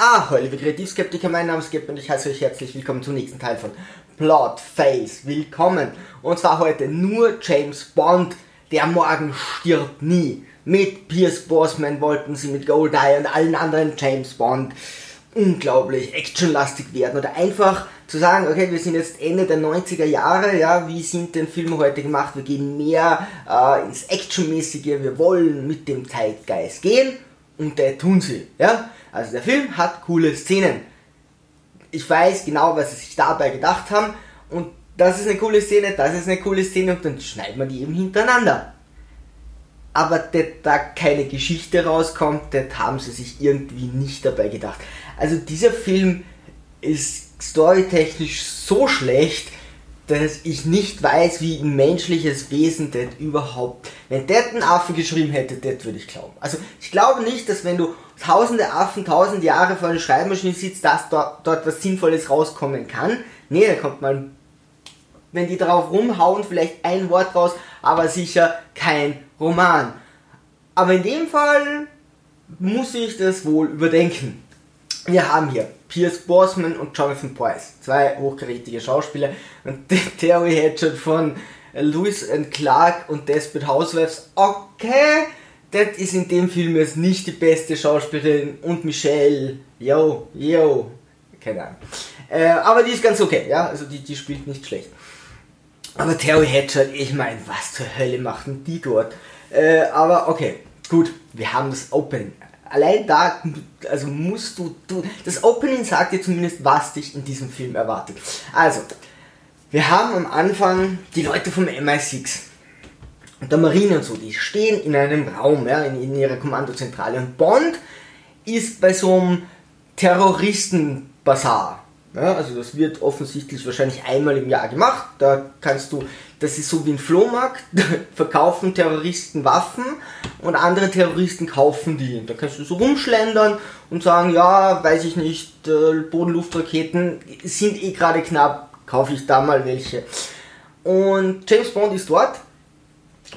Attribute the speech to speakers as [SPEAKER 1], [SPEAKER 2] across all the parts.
[SPEAKER 1] Ah, hallo, liebe Kreativskeptiker, mein Name ist Skeptiker und ich heiße euch herzlich willkommen zum nächsten Teil von Plot Face. Willkommen. Und zwar heute nur James Bond, der morgen stirbt nie. Mit Pierce Brosnan wollten sie mit Goldeye und allen anderen James Bond unglaublich actionlastig werden oder einfach zu sagen, okay, wir sind jetzt Ende der 90er Jahre, ja, wie sind denn Filme heute gemacht? Wir gehen mehr äh, ins Actionmäßige, wir wollen mit dem Zeitgeist gehen und der tun sie, ja. Also der Film hat coole Szenen. Ich weiß genau, was sie sich dabei gedacht haben und das ist eine coole Szene, das ist eine coole Szene und dann schneiden wir die eben hintereinander. Aber dass da keine Geschichte rauskommt, das haben sie sich irgendwie nicht dabei gedacht. Also dieser Film ist storytechnisch so schlecht, dass ich nicht weiß, wie ein menschliches Wesen das überhaupt. Wenn der einen Affen geschrieben hätte, das würde ich glauben. Also ich glaube nicht, dass wenn du tausende Affen tausend Jahre vor einer Schreibmaschine sitzt, dass dort, dort was Sinnvolles rauskommen kann. Nee, da kommt mal, wenn die drauf rumhauen, vielleicht ein Wort raus, aber sicher kein Roman. Aber in dem Fall muss ich das wohl überdenken. Wir haben hier Pierce Brosnan und Jonathan Price, zwei hochkarätige Schauspieler. Und Terry Hatchett von Lewis and Clark und Desperate Housewives, okay, das ist in dem Film jetzt nicht die beste Schauspielerin. Und Michelle, yo, yo, keine Ahnung. Äh, aber die ist ganz okay, ja, also die, die spielt nicht schlecht. Aber Terry Hatchett, ich meine, was zur Hölle machen die dort? Äh, aber okay, gut, wir haben das Opening allein da, also musst du, du, das Opening sagt dir zumindest, was dich in diesem Film erwartet. Also, wir haben am Anfang die Leute vom MI6 und der Marine und so, die stehen in einem Raum, ja, in, in ihrer Kommandozentrale und Bond ist bei so einem Terroristenbasar. Ja, also das wird offensichtlich wahrscheinlich einmal im Jahr gemacht. Da kannst du, das ist so wie ein Flohmarkt, verkaufen Terroristen Waffen und andere Terroristen kaufen die. Da kannst du so rumschlendern und sagen, ja, weiß ich nicht, äh, Bodenluftraketen sind eh gerade knapp, kaufe ich da mal welche. Und James Bond ist dort,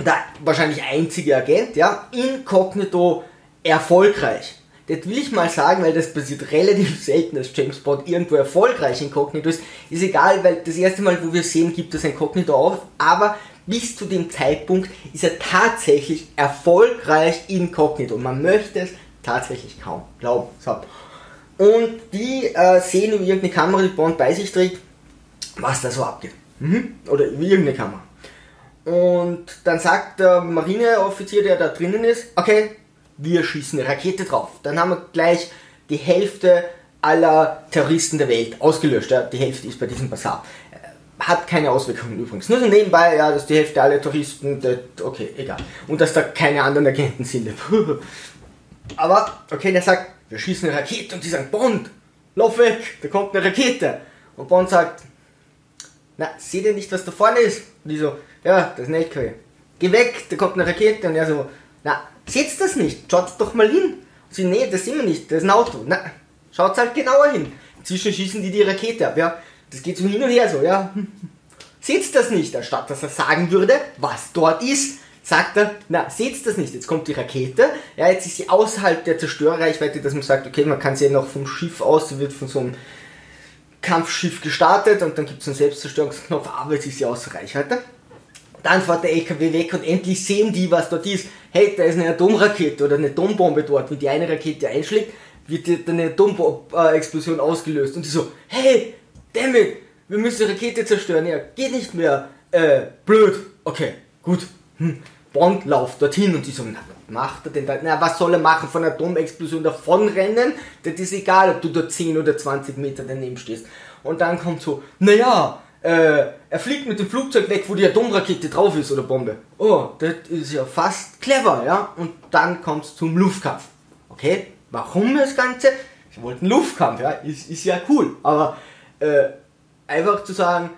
[SPEAKER 1] der wahrscheinlich einzige Agent, ja, inkognito erfolgreich. Das will ich mal sagen, weil das passiert relativ selten, dass James Bond irgendwo erfolgreich inkognito ist. Ist egal, weil das erste Mal, wo wir sehen, gibt es ein Kognito auf, aber bis zu dem Zeitpunkt ist er tatsächlich erfolgreich inkognito. Man möchte es tatsächlich kaum glauben. So. Und die äh, sehen über irgendeine Kamera, die Bond bei sich trägt, was da so abgeht. Mhm. Oder über irgendeine Kamera. Und dann sagt der Marineoffizier, der da drinnen ist, okay, wir schießen eine Rakete drauf. Dann haben wir gleich die Hälfte aller Terroristen der Welt ausgelöscht. Ja, die Hälfte ist bei diesem Bazar. Äh, hat keine Auswirkungen übrigens. Nur so nebenbei, ja, dass die Hälfte aller das, okay, egal. Und dass da keine anderen Agenten sind. Aber, okay, der sagt, wir schießen eine Rakete und die sagen, Bond, lauf weg, da kommt eine Rakete. Und Bond sagt, na, seht ihr nicht, was da vorne ist? Und die so, ja, das ist ein LKW. Geh weg, da kommt eine Rakete. Und er so, na, seht das nicht? Schaut doch mal hin. Sie, nee, das sehen wir nicht, das ist ein Auto. Na, schaut halt genauer hin. Inzwischen schießen die die Rakete ab, ja. Das geht so hin und her so, ja. Seht das nicht? Anstatt dass er sagen würde, was dort ist, sagt er, na, seht das nicht? Jetzt kommt die Rakete, ja, jetzt ist sie außerhalb der Zerstörreichweite, dass man sagt, okay, man kann sie ja noch vom Schiff aus, sie wird von so einem Kampfschiff gestartet und dann gibt es einen Selbstzerstörungsknopf, aber jetzt ist sie außer Reichweite. Dann fährt der LKW weg und endlich sehen die, was dort ist. Hey, da ist eine Atomrakete oder eine Atombombe dort. Wenn die eine Rakete einschlägt, wird eine Atomexplosion ausgelöst. Und die so, hey, dammit, wir müssen die Rakete zerstören. Ja, geht nicht mehr. Äh, blöd. Okay, gut. Hm. Bond lauft dorthin und die so, na, was macht er denn da? Na, was soll er machen? Von einer Atomexplosion davonrennen? Das ist egal, ob du da 10 oder 20 Meter daneben stehst. Und dann kommt so, naja, äh, er fliegt mit dem Flugzeug weg, wo die Atomrakete drauf ist oder Bombe. Oh, das ist ja fast clever, ja. Und dann kommt es zum Luftkampf. Okay, warum das Ganze? Sie wollten Luftkampf, ja, ist, ist ja cool. Aber äh, einfach zu sagen,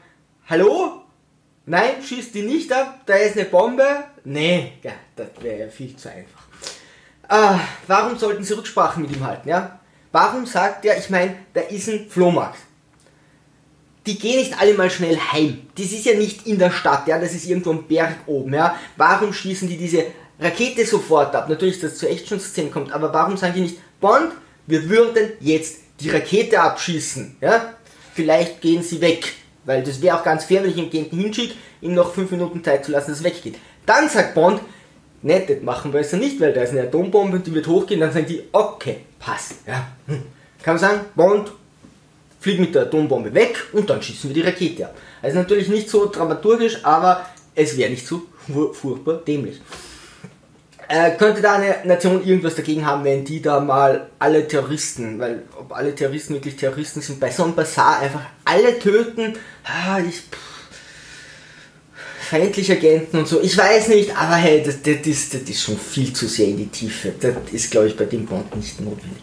[SPEAKER 1] hallo, nein, schießt die nicht ab, da ist eine Bombe. Nee, ja, das wäre ja viel zu einfach. Ah, warum sollten sie Rücksprache mit ihm halten, ja? Warum sagt er, ich meine, da ist ein Flohmarkt die gehen nicht alle mal schnell heim. Das ist ja nicht in der Stadt, ja, das ist irgendwo am Berg oben, ja. Warum schießen die diese Rakete sofort ab? Natürlich, dass es zu Action-Szenen kommt, aber warum sagen die nicht, Bond, wir würden jetzt die Rakete abschießen, ja, vielleicht gehen sie weg. Weil das wäre auch ganz fair, wenn ich ihn gegen hinschicke, ihm noch 5 Minuten Zeit zu lassen, dass es weggeht. Dann sagt Bond, ne, das machen wir jetzt nicht, weil da ist eine Atombombe und die wird hochgehen, dann sagen die, okay, passt. Ja. Hm. Kann man sagen, Bond fliegt mit der Atombombe weg und dann schießen wir die Rakete ab. Also natürlich nicht so dramaturgisch, aber es wäre nicht so furchtbar dämlich. Äh, könnte da eine Nation irgendwas dagegen haben, wenn die da mal alle Terroristen, weil ob alle Terroristen wirklich Terroristen sind, bei so einem Bazar einfach alle töten, ah, ich, feindliche Agenten und so, ich weiß nicht, aber hey, das, das, ist, das ist schon viel zu sehr in die Tiefe. Das ist, glaube ich, bei dem Bond nicht notwendig.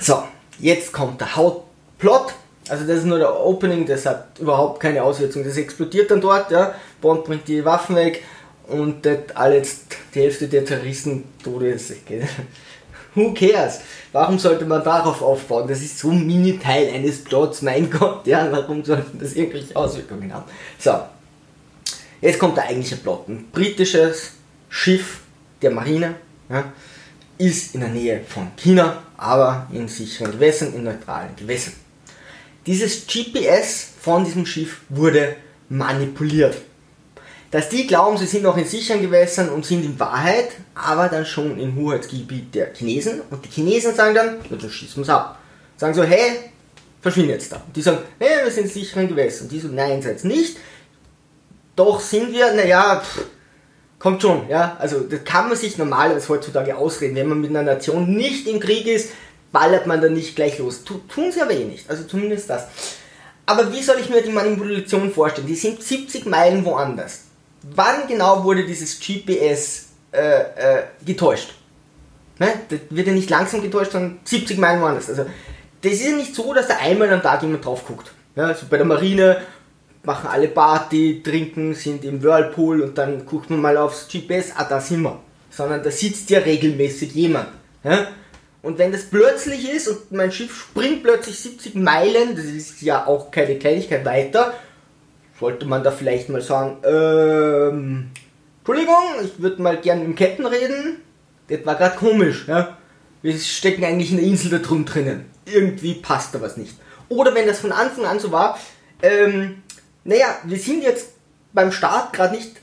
[SPEAKER 1] So, jetzt kommt der Hauptplot. Also das ist nur der Opening, das hat überhaupt keine Auswirkung. Das explodiert dann dort, ja. Bond bringt die Waffen weg und alle die Hälfte der Terroristen tot ist. Who cares? Warum sollte man darauf aufbauen? Das ist so ein Mini-Teil eines Plots, mein Gott, ja, warum sollten das irgendwelche Auswirkungen haben? So, jetzt kommt der eigentliche Plot. Ein britisches Schiff der Marine ja, ist in der Nähe von China, aber in sicheren Gewässern, in neutralen Gewässern. Dieses GPS von diesem Schiff wurde manipuliert dass die glauben, sie sind noch in sicheren Gewässern und sind in Wahrheit aber dann schon im Hoheitsgebiet der Chinesen. Und die Chinesen sagen dann, ja, dann schießen wir ab. Sagen so, hey, verschwinde jetzt da. Und die sagen, hey, wir sind in sicheren Gewässern. Die so, nein, seid nicht. Doch sind wir, naja, kommt schon, ja. Also das kann man sich normalerweise heutzutage ausreden. Wenn man mit einer Nation nicht im Krieg ist, ballert man dann nicht gleich los. Tun sie aber eh nicht. Also zumindest das. Aber wie soll ich mir die Manipulation vorstellen? Die sind 70 Meilen woanders wann genau wurde dieses GPS äh, äh, getäuscht? Ne? Das wird ja nicht langsam getäuscht, sondern 70 Meilen woanders. Also, das ist ja nicht so, dass da einmal am Tag jemand drauf guckt. Ja, also bei der Marine machen alle Party, trinken, sind im Whirlpool und dann guckt man mal aufs GPS, ah, da sind wir. Sondern da sitzt ja regelmäßig jemand. Ja? Und wenn das plötzlich ist und mein Schiff springt plötzlich 70 Meilen, das ist ja auch keine Kleinigkeit weiter, sollte man da vielleicht mal sagen, ähm, Entschuldigung, ich würde mal gern mit dem Captain reden. Das war gerade komisch, ja. Wir stecken eigentlich in der Insel da drum drinnen. Irgendwie passt da was nicht. Oder wenn das von Anfang an so war, ähm, naja, wir sind jetzt beim Start gerade nicht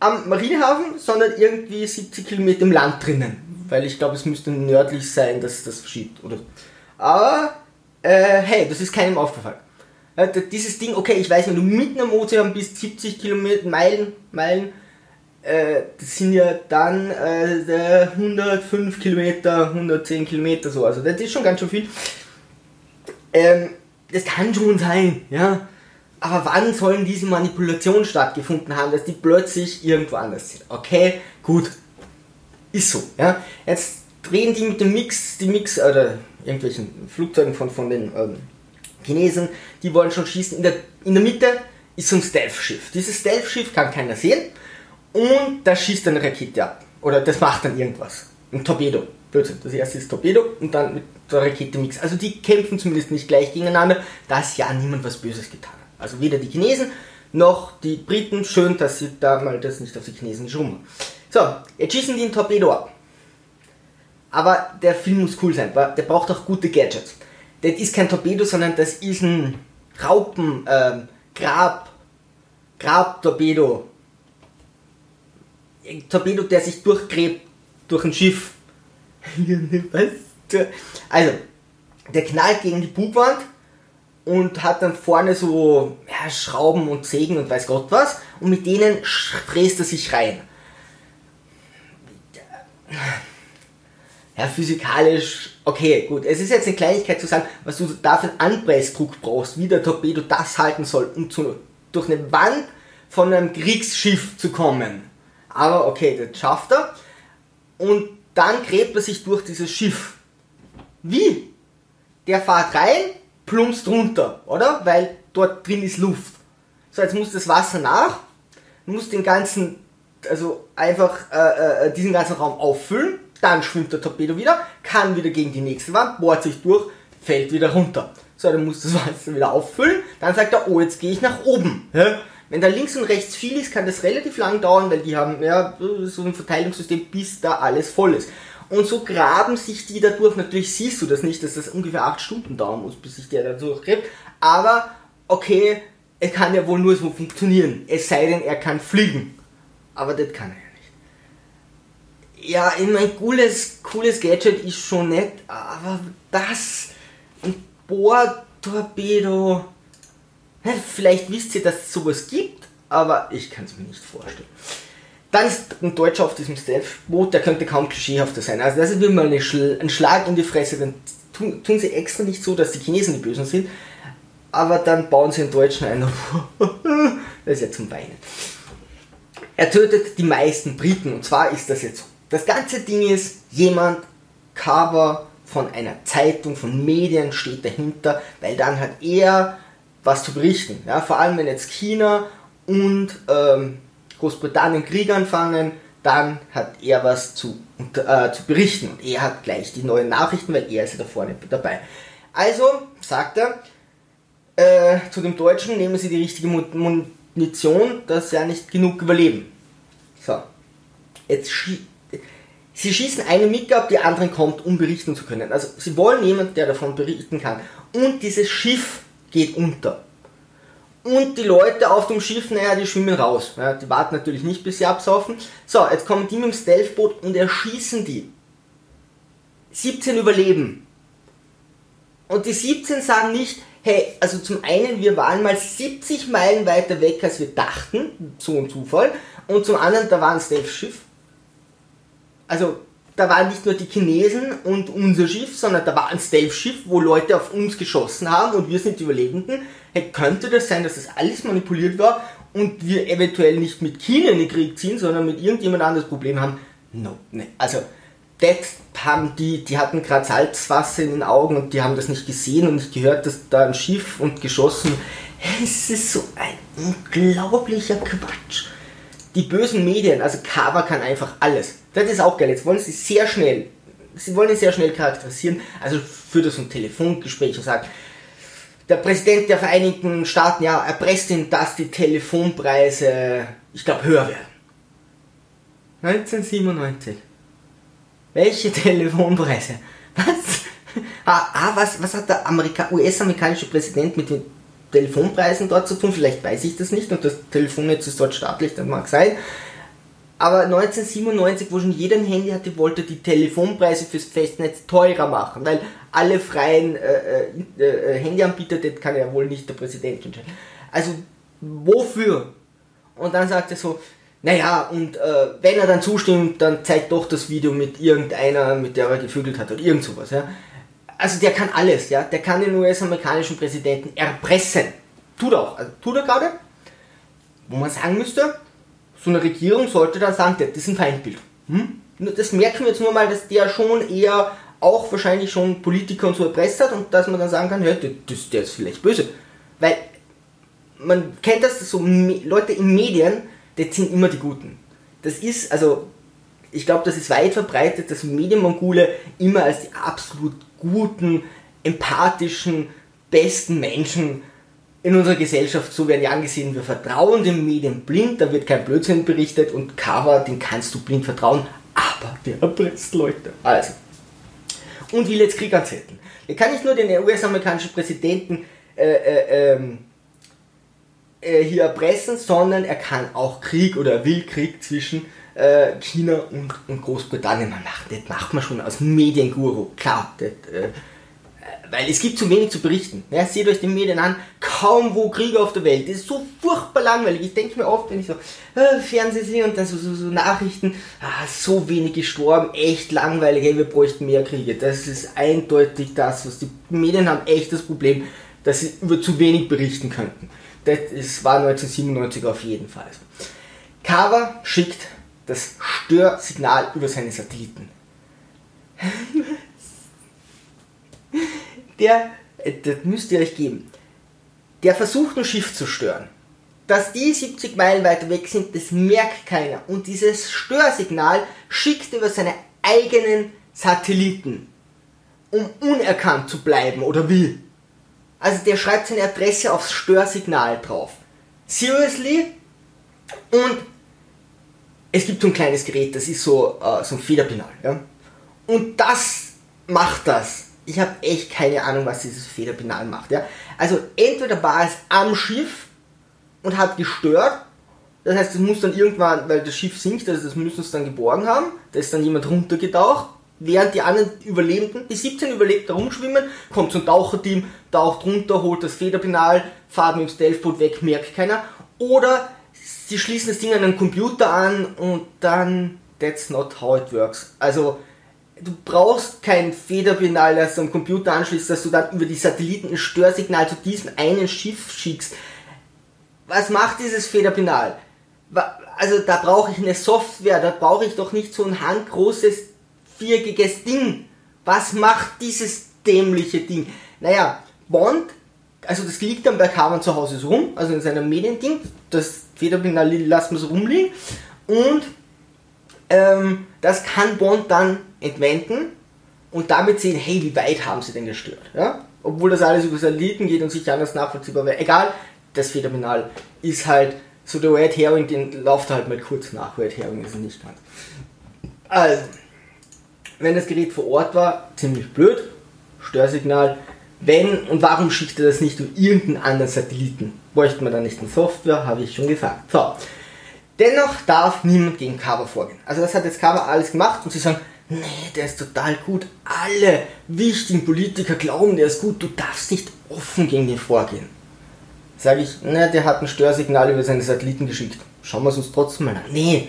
[SPEAKER 1] am Marinehafen, sondern irgendwie 70 Kilometer im Land drinnen. Weil ich glaube, es müsste nördlich sein, dass das verschiebt. Oder. Aber, äh, hey, das ist keinem aufgefallen. Äh, dieses Ding, okay, ich weiß, wenn du mitten am Ozean bist, 70 Kilometer, Meilen, Meilen, äh, das sind ja dann äh, 105 Kilometer, 110 Kilometer so, also das ist schon ganz schön viel. Ähm, das kann schon sein, ja. Aber wann sollen diese Manipulationen stattgefunden haben, dass die plötzlich irgendwo anders sind? Okay, gut. Ist so, ja. Jetzt drehen die mit dem Mix, die Mix, oder irgendwelchen Flugzeugen von, von den ähm, Chinesen, die wollen schon schießen. In der, in der Mitte ist so ein Stealth-Schiff. Dieses Stealth-Schiff kann keiner sehen und da schießt eine Rakete ab. Oder das macht dann irgendwas. Ein Torpedo. Blödsinn. Das erste ist Torpedo und dann mit der Rakete Mix. Also die kämpfen zumindest nicht gleich gegeneinander, da ist ja niemand was Böses getan hat. Also weder die Chinesen noch die Briten. Schön, dass sie da mal das nicht auf die Chinesen schummen. So, jetzt schießen die ein Torpedo ab. Aber der Film muss cool sein, weil der braucht auch gute Gadgets das ist kein Torpedo, sondern das ist ein Raupen, ähm, Grab, Grab-Torpedo. Ein Torpedo, der sich durchgräbt durch ein Schiff. Was? Also, der knallt gegen die Bugwand und hat dann vorne so ja, Schrauben und Sägen und weiß Gott was und mit denen fräst er sich rein ja, physikalisch, okay, gut. Es ist jetzt eine Kleinigkeit zu sagen, was du da für einen Anpressdruck brauchst, wie der Torpedo das halten soll, um zu, durch eine Wand von einem Kriegsschiff zu kommen. Aber okay, das schafft er. Und dann gräbt er sich durch dieses Schiff. Wie? Der fährt rein, plumpst runter, oder? Weil dort drin ist Luft. So, jetzt muss das Wasser nach, muss den ganzen, also einfach äh, äh, diesen ganzen Raum auffüllen dann schwimmt der Torpedo wieder, kann wieder gegen die nächste Wand, bohrt sich durch, fällt wieder runter. So, dann muss das Wasser wieder auffüllen, dann sagt er, oh, jetzt gehe ich nach oben. Ja? Wenn da links und rechts viel ist, kann das relativ lang dauern, weil die haben ja so ein Verteilungssystem, bis da alles voll ist. Und so graben sich die dadurch. Natürlich siehst du das nicht, dass das ungefähr 8 Stunden dauern muss, bis sich der da durchgräbt. Aber, okay, er kann ja wohl nur so funktionieren. Es sei denn, er kann fliegen. Aber das kann er ja nicht. Ja, ich mein cooles, cooles Gadget ist schon nett, aber das, ein Bohrtorpedo, vielleicht wisst ihr, dass es sowas gibt, aber ich kann es mir nicht vorstellen. Dann ist ein Deutscher auf diesem Stealth-Boot, der könnte kaum klischeehafter sein. Also das ist wie mal Schl ein Schlag in die Fresse. Dann tun, tun, sie extra nicht so, dass die Chinesen die Bösen sind, aber dann bauen sie einen Deutschen ein. das ist ja zum Weinen. Er tötet die meisten Briten und zwar ist das jetzt so. Das ganze Ding ist, jemand, Cover von einer Zeitung, von Medien steht dahinter, weil dann hat er was zu berichten. Ja, vor allem wenn jetzt China und ähm, Großbritannien Krieg anfangen, dann hat er was zu, äh, zu berichten und er hat gleich die neuen Nachrichten, weil er ist ja da vorne dabei. Also sagt er äh, zu dem Deutschen, nehmen Sie die richtige Munition, dass sie ja nicht genug überleben. So, jetzt schie Sie schießen eine mit ab, die anderen kommt, um berichten zu können. Also sie wollen jemanden, der davon berichten kann. Und dieses Schiff geht unter. Und die Leute auf dem Schiff, naja, die schwimmen raus. Ja, die warten natürlich nicht, bis sie absaufen. So, jetzt kommen die mit dem Stealthboot und erschießen die. 17 überleben. Und die 17 sagen nicht, hey, also zum einen, wir waren mal 70 Meilen weiter weg, als wir dachten, so ein Zufall. Und zum anderen, da war ein Stealth-Schiff. Also, da waren nicht nur die Chinesen und unser Schiff, sondern da war ein Stealth-Schiff, wo Leute auf uns geschossen haben und wir sind die Überlebenden hey, könnte das sein, dass das alles manipuliert war und wir eventuell nicht mit China in den Krieg ziehen, sondern mit irgendjemand anderes Problem haben? No, ne. Also, das haben die, die hatten gerade Salzwasser in den Augen und die haben das nicht gesehen und nicht gehört, dass da ein Schiff und geschossen. Es ist so ein unglaublicher Quatsch. Die bösen Medien, also Kava kann einfach alles. Das ist auch geil. Jetzt wollen sie sehr schnell, sie wollen ihn sehr schnell charakterisieren. Also für das ein Telefongespräch und sagt, der Präsident der Vereinigten Staaten ja erpresst ihn, dass die Telefonpreise, ich glaube, höher werden. 1997. Welche Telefonpreise? Was? Ah, ah was, was hat der US-amerikanische Präsident mit den Telefonpreisen dort zu tun? Vielleicht weiß ich das nicht und das Telefonnetz ist dort staatlich, das mag sein. Aber 1997, wo schon jeder ein Handy hatte, wollte die Telefonpreise fürs Festnetz teurer machen, weil alle freien äh, äh, äh, Handyanbieter, das kann ja wohl nicht der Präsident entscheiden. Also, wofür? Und dann sagt er so, naja, und äh, wenn er dann zustimmt, dann zeigt doch das Video mit irgendeiner, mit der er gefügelt hat oder irgend sowas, ja. Also der kann alles, ja. Der kann den US-amerikanischen Präsidenten erpressen. Tut er auch. Also, tut er gerade. Wo man sagen müsste, so eine Regierung sollte dann sagen, das ist ein Feindbild. Hm? Das merken wir jetzt nur mal, dass der schon eher auch wahrscheinlich schon Politiker und so erpresst hat und dass man dann sagen kann, ja, das, der ist vielleicht böse. Weil man kennt das, so Leute in Medien, das sind immer die Guten. Das ist, also, ich glaube, das ist weit verbreitet, dass Medienmongole immer als die absolut guten, empathischen, besten Menschen in unserer Gesellschaft so werden die angesehen. Wir vertrauen den Medien blind, da wird kein Blödsinn berichtet und Cover, den kannst du blind vertrauen, aber der erpresst Leute. Also. Und will jetzt Krieg anzetteln. Er kann nicht nur den US-amerikanischen Präsidenten äh, äh, ähm, äh, hier erpressen, sondern er kann auch Krieg oder will Krieg zwischen äh, China und, und, Großbritannien machen. Das macht man schon als Medienguru, klar. Das, äh, weil es gibt zu wenig zu berichten. Ja, seht euch die Medien an, kaum wo Krieg auf der Welt. Das ist so furchtbar langweilig. Ich denke mir oft, wenn ich so äh, Fernsehen sehe und dann so, so, so, Nachrichten, ah, so wenig gestorben, echt langweilig, hey, wir bräuchten mehr Kriege. Das ist eindeutig das, was die Medien haben, echt das Problem, dass sie über zu wenig berichten könnten. Das war 1997 auf jeden Fall. Carver schickt das Störsignal über seine Satelliten der, äh, das müsst ihr euch geben, der versucht ein Schiff zu stören. Dass die 70 Meilen weiter weg sind, das merkt keiner. Und dieses Störsignal schickt über seine eigenen Satelliten, um unerkannt zu bleiben, oder wie? Also der schreibt seine Adresse aufs Störsignal drauf. Seriously? Und es gibt so ein kleines Gerät, das ist so, uh, so ein Federpinal. Ja? Und das macht das. Ich habe echt keine Ahnung, was dieses Federpenal macht. Ja? Also entweder war es am Schiff und hat gestört. Das heißt, es muss dann irgendwann, weil das Schiff sinkt, also das müssen sie dann geborgen haben. Da ist dann jemand runtergetaucht. Während die anderen Überlebenden, die 17 überlebt, rumschwimmen, kommt so ein Taucherteam, taucht runter, holt das Federpenal, fahrt mit dem Stealthboot weg, merkt keiner. Oder sie schließen das Ding an einen Computer an und dann, that's not how it works. Also, du brauchst kein Federpenal, das du am Computer anschließt, dass du dann über die Satelliten ein Störsignal zu diesem einen Schiff schickst. Was macht dieses Federpenal? Also da brauche ich eine Software, da brauche ich doch nicht so ein handgroßes, viereckiges Ding. Was macht dieses dämliche Ding? Naja, Bond, also das liegt dann bei Carmen zu Hause so rum, also in seinem Mediending, das Federpenal lassen wir so rumliegen und ähm, das kann Bond dann entwenden und damit sehen, hey, wie weit haben sie denn gestört? Ja? Obwohl das alles über Satelliten geht und sich anders nachvollziehbar wäre. Egal, das Phänomenal ist halt so der Red Herring, den lauft halt mal kurz nach. Red Herring ist nicht ganz. Also, wenn das Gerät vor Ort war, ziemlich blöd, Störsignal. Wenn und warum schickt er das nicht um irgendeinen anderen Satelliten? Bräuchte man da nicht eine Software? Habe ich schon gefragt. So. Dennoch darf niemand gegen Carver vorgehen. Also das hat jetzt Carver alles gemacht und sie sagen, nee, der ist total gut. Alle wichtigen Politiker glauben, der ist gut. Du darfst nicht offen gegen den vorgehen. Sage ich, ne, der hat ein Störsignal über seine Satelliten geschickt. Schauen wir es uns trotzdem mal an. Nee,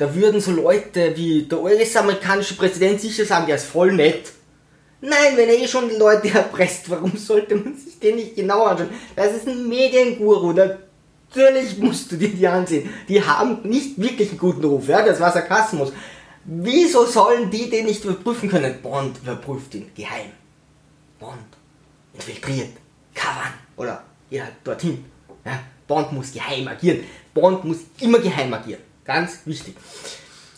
[SPEAKER 1] da würden so Leute wie der US-amerikanische Präsident sicher sagen, der ist voll nett. Nein, wenn er eh schon die Leute erpresst, warum sollte man sich den nicht genau anschauen? Das ist ein Medienguru, natürlich musst du dir die ansehen. Die haben nicht wirklich einen guten Ruf, ja, das war Sarkasmus. Wieso sollen die den nicht überprüfen können? Bond überprüft ihn geheim. Bond infiltriert. Kavan oder ja, dorthin. Ja, Bond muss geheim agieren. Bond muss immer geheim agieren. Ganz wichtig.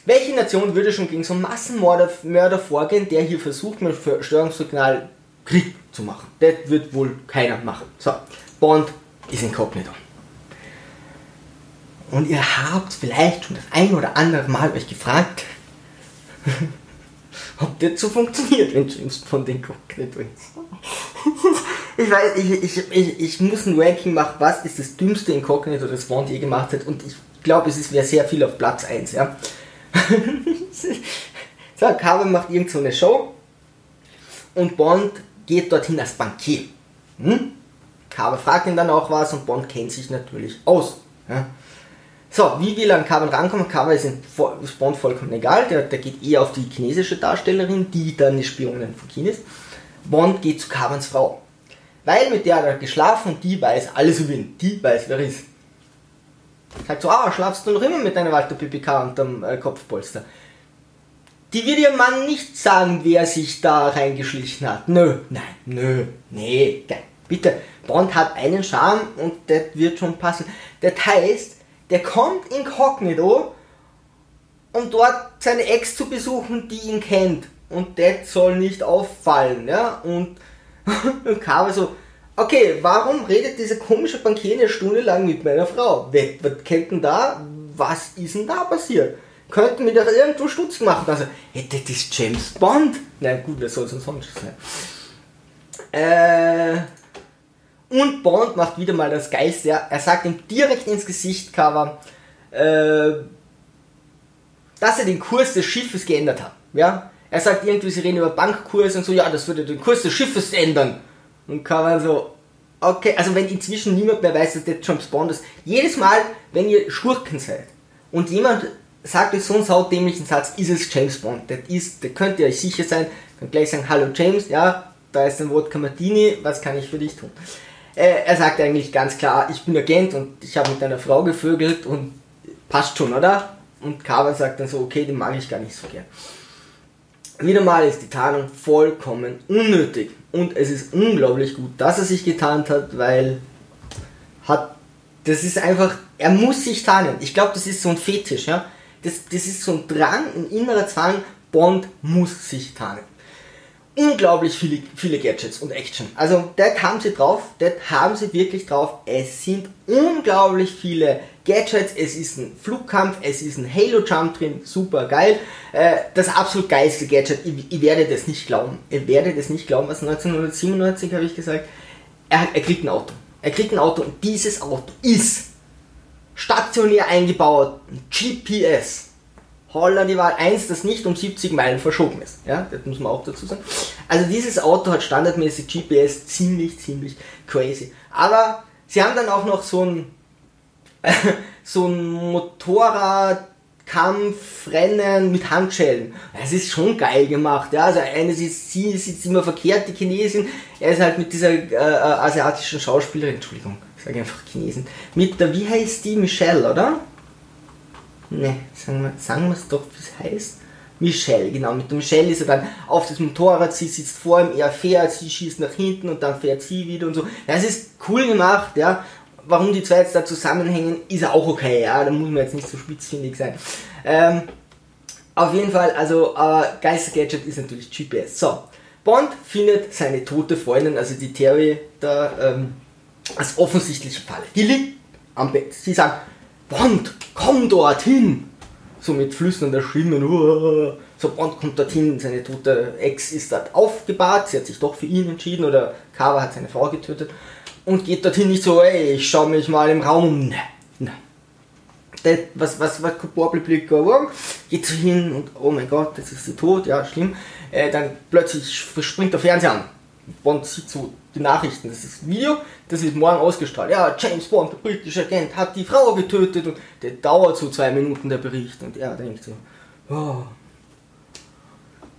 [SPEAKER 1] Welche Nation würde schon gegen so einen Massenmörder vorgehen, der hier versucht, mit Störungssignal Krieg zu machen? Das wird wohl keiner machen. So, Bond ist inkognito. Und ihr habt vielleicht schon das ein oder andere Mal euch gefragt, ob das so funktioniert, wenn James Bond inkognito ist. ich weiß, ich, ich, ich, ich muss ein Ranking machen, was ist das dümmste Inkognito, das Bond je gemacht hat. Und ich glaube, es wäre sehr viel auf Platz 1. Ja. so, Carver macht irgend so eine Show und Bond geht dorthin als Bankier. Hm? Carver fragt ihn dann auch was und Bond kennt sich natürlich aus. Ja. So, wie will er an Carver rankommen? Carver ist, ist Bond vollkommen egal, der, der geht eher auf die chinesische Darstellerin, die dann die Spionin von China ist. Bond geht zu Carvens Frau. Weil mit der hat er geschlafen und die weiß alles über ihn. Die weiß, wer er ist. Sagt so, ah, schlafst du noch immer mit deiner Walter PPK unterm äh, Kopfpolster? Die wird ihrem Mann nicht sagen, wer sich da reingeschlichen hat. Nö, nein, nö, nee, bitte. Bond hat einen Charme und das wird schon passen. Das heißt, der kommt inkognito, um dort seine Ex zu besuchen, die ihn kennt. Und das soll nicht auffallen, ja. Und, und Carver so, okay, warum redet dieser komische Bankier eine Stunde lang mit meiner Frau? Was kennt denn da? Was ist denn da passiert? Könnten wir doch irgendwo Stutz machen. Also, hey, das ist James Bond. Na gut, wer soll es sonst sein? Äh, und Bond macht wieder mal das Geiste. Er sagt ihm direkt ins Gesicht, Cover, äh, dass er den Kurs des Schiffes geändert hat. Ja? Er sagt irgendwie, sie reden über Bankkurs und so, ja, das würde den Kurs des Schiffes ändern. Und Cover so, okay, also wenn inzwischen niemand mehr weiß, dass der James Bond ist, jedes Mal, wenn ihr Schurken seid und jemand sagt euch so einen saudämlichen Satz, ist es James Bond. Das ist, da könnt ihr euch sicher sein, könnt gleich sagen, hallo James, ja, da ist ein Wodka Martini, was kann ich für dich tun? Äh, er sagt eigentlich ganz klar, ich bin Agent und ich habe mit deiner Frau gevögelt und passt schon, oder? Und Carver sagt dann so, okay, den mag ich gar nicht so gern. Wieder mal ist die Tarnung vollkommen unnötig. Und es ist unglaublich gut, dass er sich getarnt hat, weil hat, das ist einfach, er muss sich tarnen. Ich glaube, das ist so ein Fetisch, ja. Das, das ist so ein Drang, ein innerer Zwang, Bond muss sich tarnen unglaublich viele, viele Gadgets und Action. Also, da haben sie drauf, das haben sie wirklich drauf. Es sind unglaublich viele Gadgets, es ist ein Flugkampf, es ist ein Halo-Jump drin, super geil. Äh, das absolut geilste Gadget, ich, ich, werde das nicht glauben. Ihr werdet das nicht glauben, was 1997 habe ich gesagt. Er, er kriegt ein Auto. Er kriegt ein Auto und dieses Auto ist stationär eingebaut, GPS. Holla die Wahl 1, das nicht um 70 Meilen verschoben ist. Ja, das muss man auch dazu sagen. Also dieses Auto hat standardmäßig GPS, ziemlich, ziemlich crazy. Aber sie haben dann auch noch so ein, so ein Motorrad, Kampfrennen mit Handschellen. Es ist schon geil gemacht. Ja? Also eine sitzt, sie sitzt immer verkehrt, die Chinesin. Er ist halt mit dieser äh, äh asiatischen Schauspielerin, Entschuldigung, ich sage einfach Chinesen, mit der, wie heißt die, Michelle, oder? Ne, sagen wir sagen es doch, wie es heißt. Michelle, genau, mit der Michelle ist er dann auf das Motorrad, sie sitzt vor ihm, er fährt, sie schießt nach hinten und dann fährt sie wieder und so. Das ist cool gemacht, ja. Warum die zwei jetzt da zusammenhängen, ist auch okay, ja. Da muss man jetzt nicht so spitzfindig sein. Ähm, auf jeden Fall, also, äh, Geister-Gadget ist natürlich GPS. So, Bond findet seine tote Freundin, also die Terry, da, ähm, als offensichtliche Falle. Die liegt am Bett. Sie sagt, Bond, komm dorthin! So mit flüsternder Stimme. So, Bond kommt dorthin, seine tote Ex ist dort aufgebahrt, sie hat sich doch für ihn entschieden oder Carver hat seine Frau getötet und geht dorthin nicht so, ey, ich schau mich mal im Raum um. Ne, ne. Das, was, was, was, Blick, geht so hin und oh mein Gott, das ist sie tot, ja, schlimm. Äh, dann plötzlich springt der Fernseher an. Bond sieht so die Nachrichten. Das ist das Video, das wird morgen ausgestrahlt. Ja, James Bond, der britische Agent, hat die Frau getötet und der dauert so zwei Minuten der Bericht und er denkt so, oh,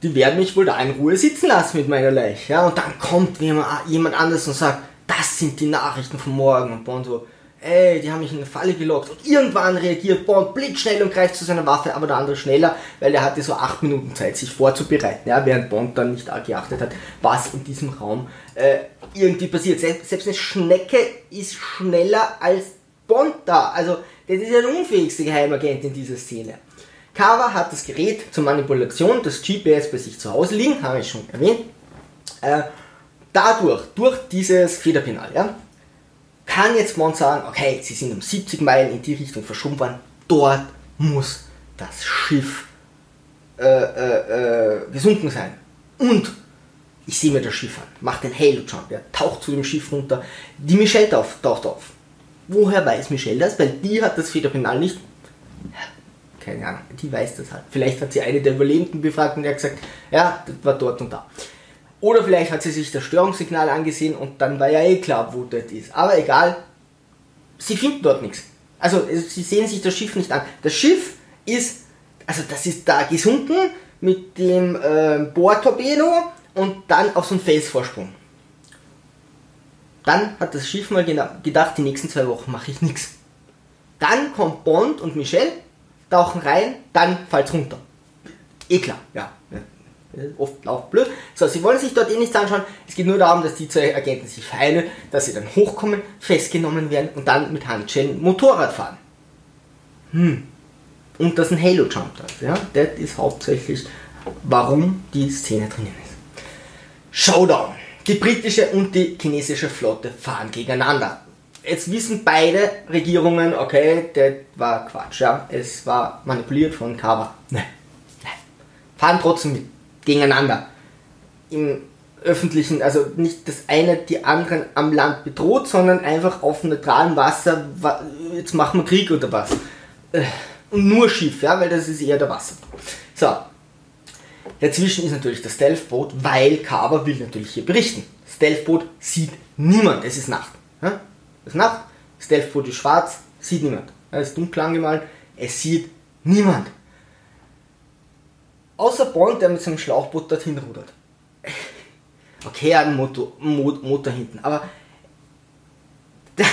[SPEAKER 1] die werden mich wohl da in Ruhe sitzen lassen mit meiner Leiche. Ja, und dann kommt jemand anders und sagt, das sind die Nachrichten von morgen und Bond so, ey, die haben mich in eine Falle gelockt. Und irgendwann reagiert Bond blitzschnell und greift zu seiner Waffe, aber der andere schneller, weil er hatte so acht Minuten Zeit, sich vorzubereiten, ja, während Bond dann nicht geachtet hat, was in diesem Raum äh, irgendwie passiert. Selbst, eine Schnecke ist schneller als Bond da. Also, das ist ja der unfähigste Geheimagent in dieser Szene. Carver hat das Gerät zur Manipulation, das GPS bei sich zu Hause liegen, habe ich schon erwähnt. Äh, dadurch, durch dieses Federpenal, ja, kann jetzt man sagen, okay, sie sind um 70 Meilen in die Richtung verschoben worden, dort muss das Schiff äh, äh, äh, gesunken sein. Und ich sehe mir das Schiff an, macht den Halo-Jump, ja, taucht zu dem Schiff runter. Die Michelle taucht, taucht auf. Woher weiß Michelle das? Weil die hat das Federpenal nicht. Keine Ahnung, die weiß das halt. Vielleicht hat sie eine der Überlebenden befragt und er hat gesagt, ja, das war dort und da. Oder vielleicht hat sie sich das Störungssignal angesehen und dann war ja eh klar, wo das ist. Aber egal, sie finden dort nichts. Also sie sehen sich das Schiff nicht an. Das Schiff ist, also das ist da gesunken mit dem äh, Bohrtorpedo und dann auf so einen Felsvorsprung. Dann hat das Schiff mal gedacht, die nächsten zwei Wochen mache ich nichts. Dann kommt Bond und Michelle, tauchen rein, dann fällt runter. Eh klar, ja oft auch blöd. So, sie wollen sich dort eh nichts anschauen. Es geht nur darum, dass die zwei Agenten sich feilen, dass sie dann hochkommen, festgenommen werden und dann mit Handschellen Motorrad fahren. Hm. Und das ein Halo-Jump hat. Ja? Das ist hauptsächlich, warum die Szene drinnen ist. Showdown. Die britische und die chinesische Flotte fahren gegeneinander. Jetzt wissen beide Regierungen, okay, das war Quatsch, ja. Es war manipuliert von Kawa. Nein. Nein. Fahren trotzdem mit gegeneinander. Im öffentlichen, also nicht das eine die anderen am Land bedroht, sondern einfach auf neutralem Wasser, jetzt machen wir Krieg oder was. Äh, und nur Schiff, ja, weil das ist eher der Wasser. So. Dazwischen ist natürlich das Stealthboot, weil Carver will natürlich hier berichten. Stealthboot sieht niemand, es ist Nacht. Es ist Nacht, Stealthboot ist schwarz, sieht niemand. Es ist dunkel angemalt, es sieht niemand. Außer Bond, der mit seinem Schlauchboot dorthin rudert. Okay, er hat einen Motor, Motor hinten, aber da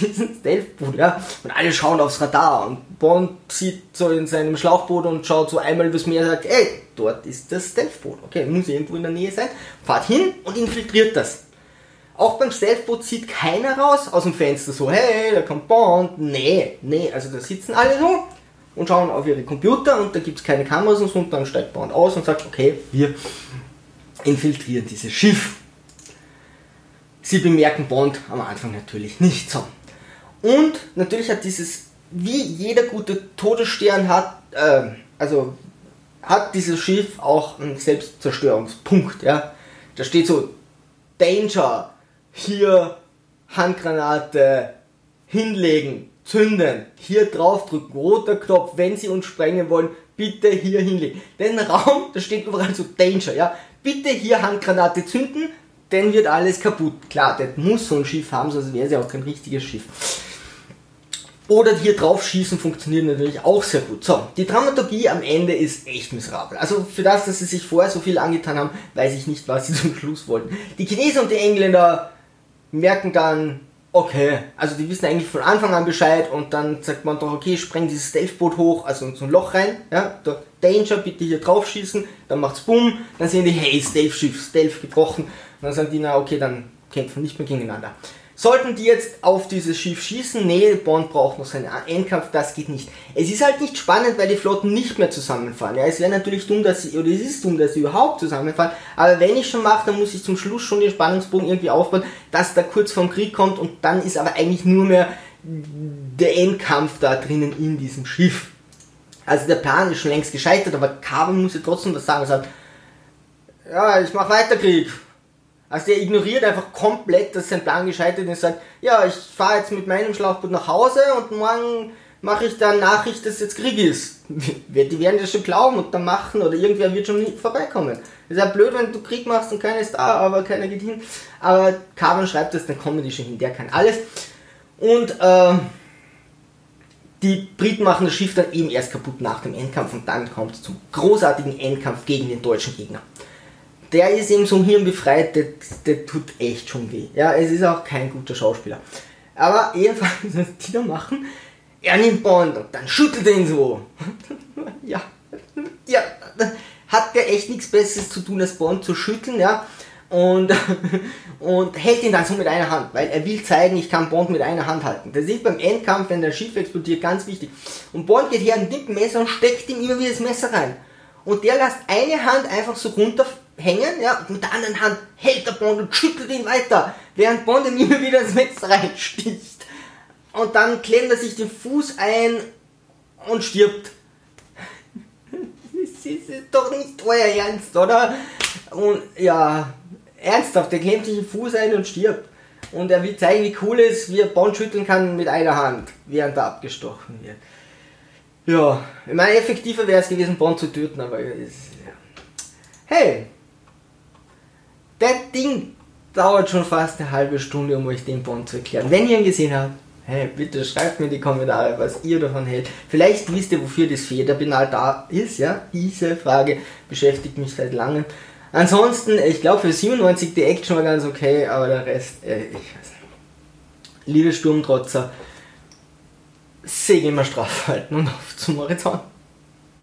[SPEAKER 1] ist ein Stealthboot, ja. Und alle schauen aufs Radar und Bond sieht so in seinem Schlauchboot und schaut so einmal übers Meer und sagt, ey, dort ist das Stealthboot. Okay, muss irgendwo in der Nähe sein. Fahrt hin und infiltriert das. Auch beim Stealthboot sieht keiner raus aus dem Fenster so, hey, da kommt Bond. Nee, nee, also da sitzen alle so und schauen auf ihre Computer und da gibt es keine Kameras und so und dann steigt Bond aus und sagt, okay, wir infiltrieren dieses Schiff. Sie bemerken Bond am Anfang natürlich nicht so. Und natürlich hat dieses wie jeder gute Todesstern hat, äh, also hat dieses Schiff auch einen Selbstzerstörungspunkt, ja. Da steht so, Danger, hier Handgranate, hinlegen, zünden, hier draufdrücken, roter Knopf, wenn Sie uns sprengen wollen, bitte hier hinlegen. Den Raum, da steht überall so Danger, ja. Bitte hier Handgranate zünden, dann wird alles kaputt. Klar, das muss so ein Schiff haben, sonst wäre es ja auch kein richtiges Schiff. Oder hier drauf schießen funktioniert natürlich auch sehr gut. So, die Dramaturgie am Ende ist echt miserabel. Also für das, dass sie sich vorher so viel angetan haben, weiß ich nicht, was sie zum Schluss wollten. Die Chinesen und die Engländer merken dann, okay, also die wissen eigentlich von Anfang an Bescheid und dann sagt man doch, okay, spreng dieses Stealthboot hoch, also so ein Loch rein, ja, da, Danger, bitte hier drauf schießen, dann macht's Boom, dann sehen die, hey, Stealth-Schiff, Stealth gebrochen, und dann sagen die, na okay, dann kämpfen nicht mehr gegeneinander. Sollten die jetzt auf dieses Schiff schießen? Nee, Bond braucht noch seinen Endkampf, das geht nicht. Es ist halt nicht spannend, weil die Flotten nicht mehr zusammenfallen. Ja, es wäre natürlich dumm, dass sie, oder es ist dumm, dass sie überhaupt zusammenfallen. Aber wenn ich schon mache, dann muss ich zum Schluss schon den Spannungsbogen irgendwie aufbauen, dass da kurz vorm Krieg kommt und dann ist aber eigentlich nur mehr der Endkampf da drinnen in diesem Schiff. Also der Plan ist schon längst gescheitert, aber Carbon muss ja trotzdem was sagen. Er sagt, ja, ich mach weiter Krieg. Also der ignoriert einfach komplett, dass sein Plan gescheitert ist und sagt, ja, ich fahre jetzt mit meinem Schlauchboot nach Hause und morgen mache ich dann Nachricht, dass jetzt Krieg ist. Die werden das schon glauben und dann machen oder irgendwer wird schon vorbeikommen. Ist ja blöd, wenn du Krieg machst und keiner ist da, aber keiner geht hin. Aber Carbon schreibt das, dann kommen die schon hin, der kann alles. Und äh, die Briten machen das Schiff dann eben erst kaputt nach dem Endkampf und dann kommt es zum großartigen Endkampf gegen den deutschen Gegner der ist eben so hirnbefreit, der, der tut echt schon weh. Ja, es ist auch kein guter Schauspieler. Aber jedenfalls, was die da machen, er nimmt Bond und dann schüttelt er ihn so. ja, ja, hat der echt nichts Besseres zu tun, als Bond zu schütteln, ja. Und, und hält ihn dann so mit einer Hand, weil er will zeigen, ich kann Bond mit einer Hand halten. Das ist beim Endkampf, wenn der Schiff explodiert, ganz wichtig. Und Bond geht her, nimmt ein Messer und steckt ihm immer wieder das Messer rein. Und der lässt eine Hand einfach so runter hängen, ja, mit der anderen Hand hält der Bond und schüttelt ihn weiter, während Bond ihm immer wieder das Messer reinsticht. Und dann klemmt er sich den Fuß ein und stirbt. das ist doch nicht euer Ernst, oder? Und ja, ernsthaft, der klemmt sich den Fuß ein und stirbt. Und er will zeigen, wie cool es, wie er Bond schütteln kann mit einer Hand, während er abgestochen wird. Ja, ich meine, effektiver wäre es gewesen, Bond zu töten, aber es, ja. Hey, das Ding dauert schon fast eine halbe Stunde, um euch den Bond zu erklären. Wenn ihr ihn gesehen habt, hey, bitte schreibt mir in die Kommentare, was ihr davon hält. Vielleicht wisst ihr, wofür das Federpenal da ist, ja? Diese Frage beschäftigt mich seit langem. Ansonsten, ich glaube für 97 die Action war ganz okay, aber der Rest, äh, ich weiß nicht. Liebe Sturmtrotzer, segel mal straff halten und auf zum Horizont.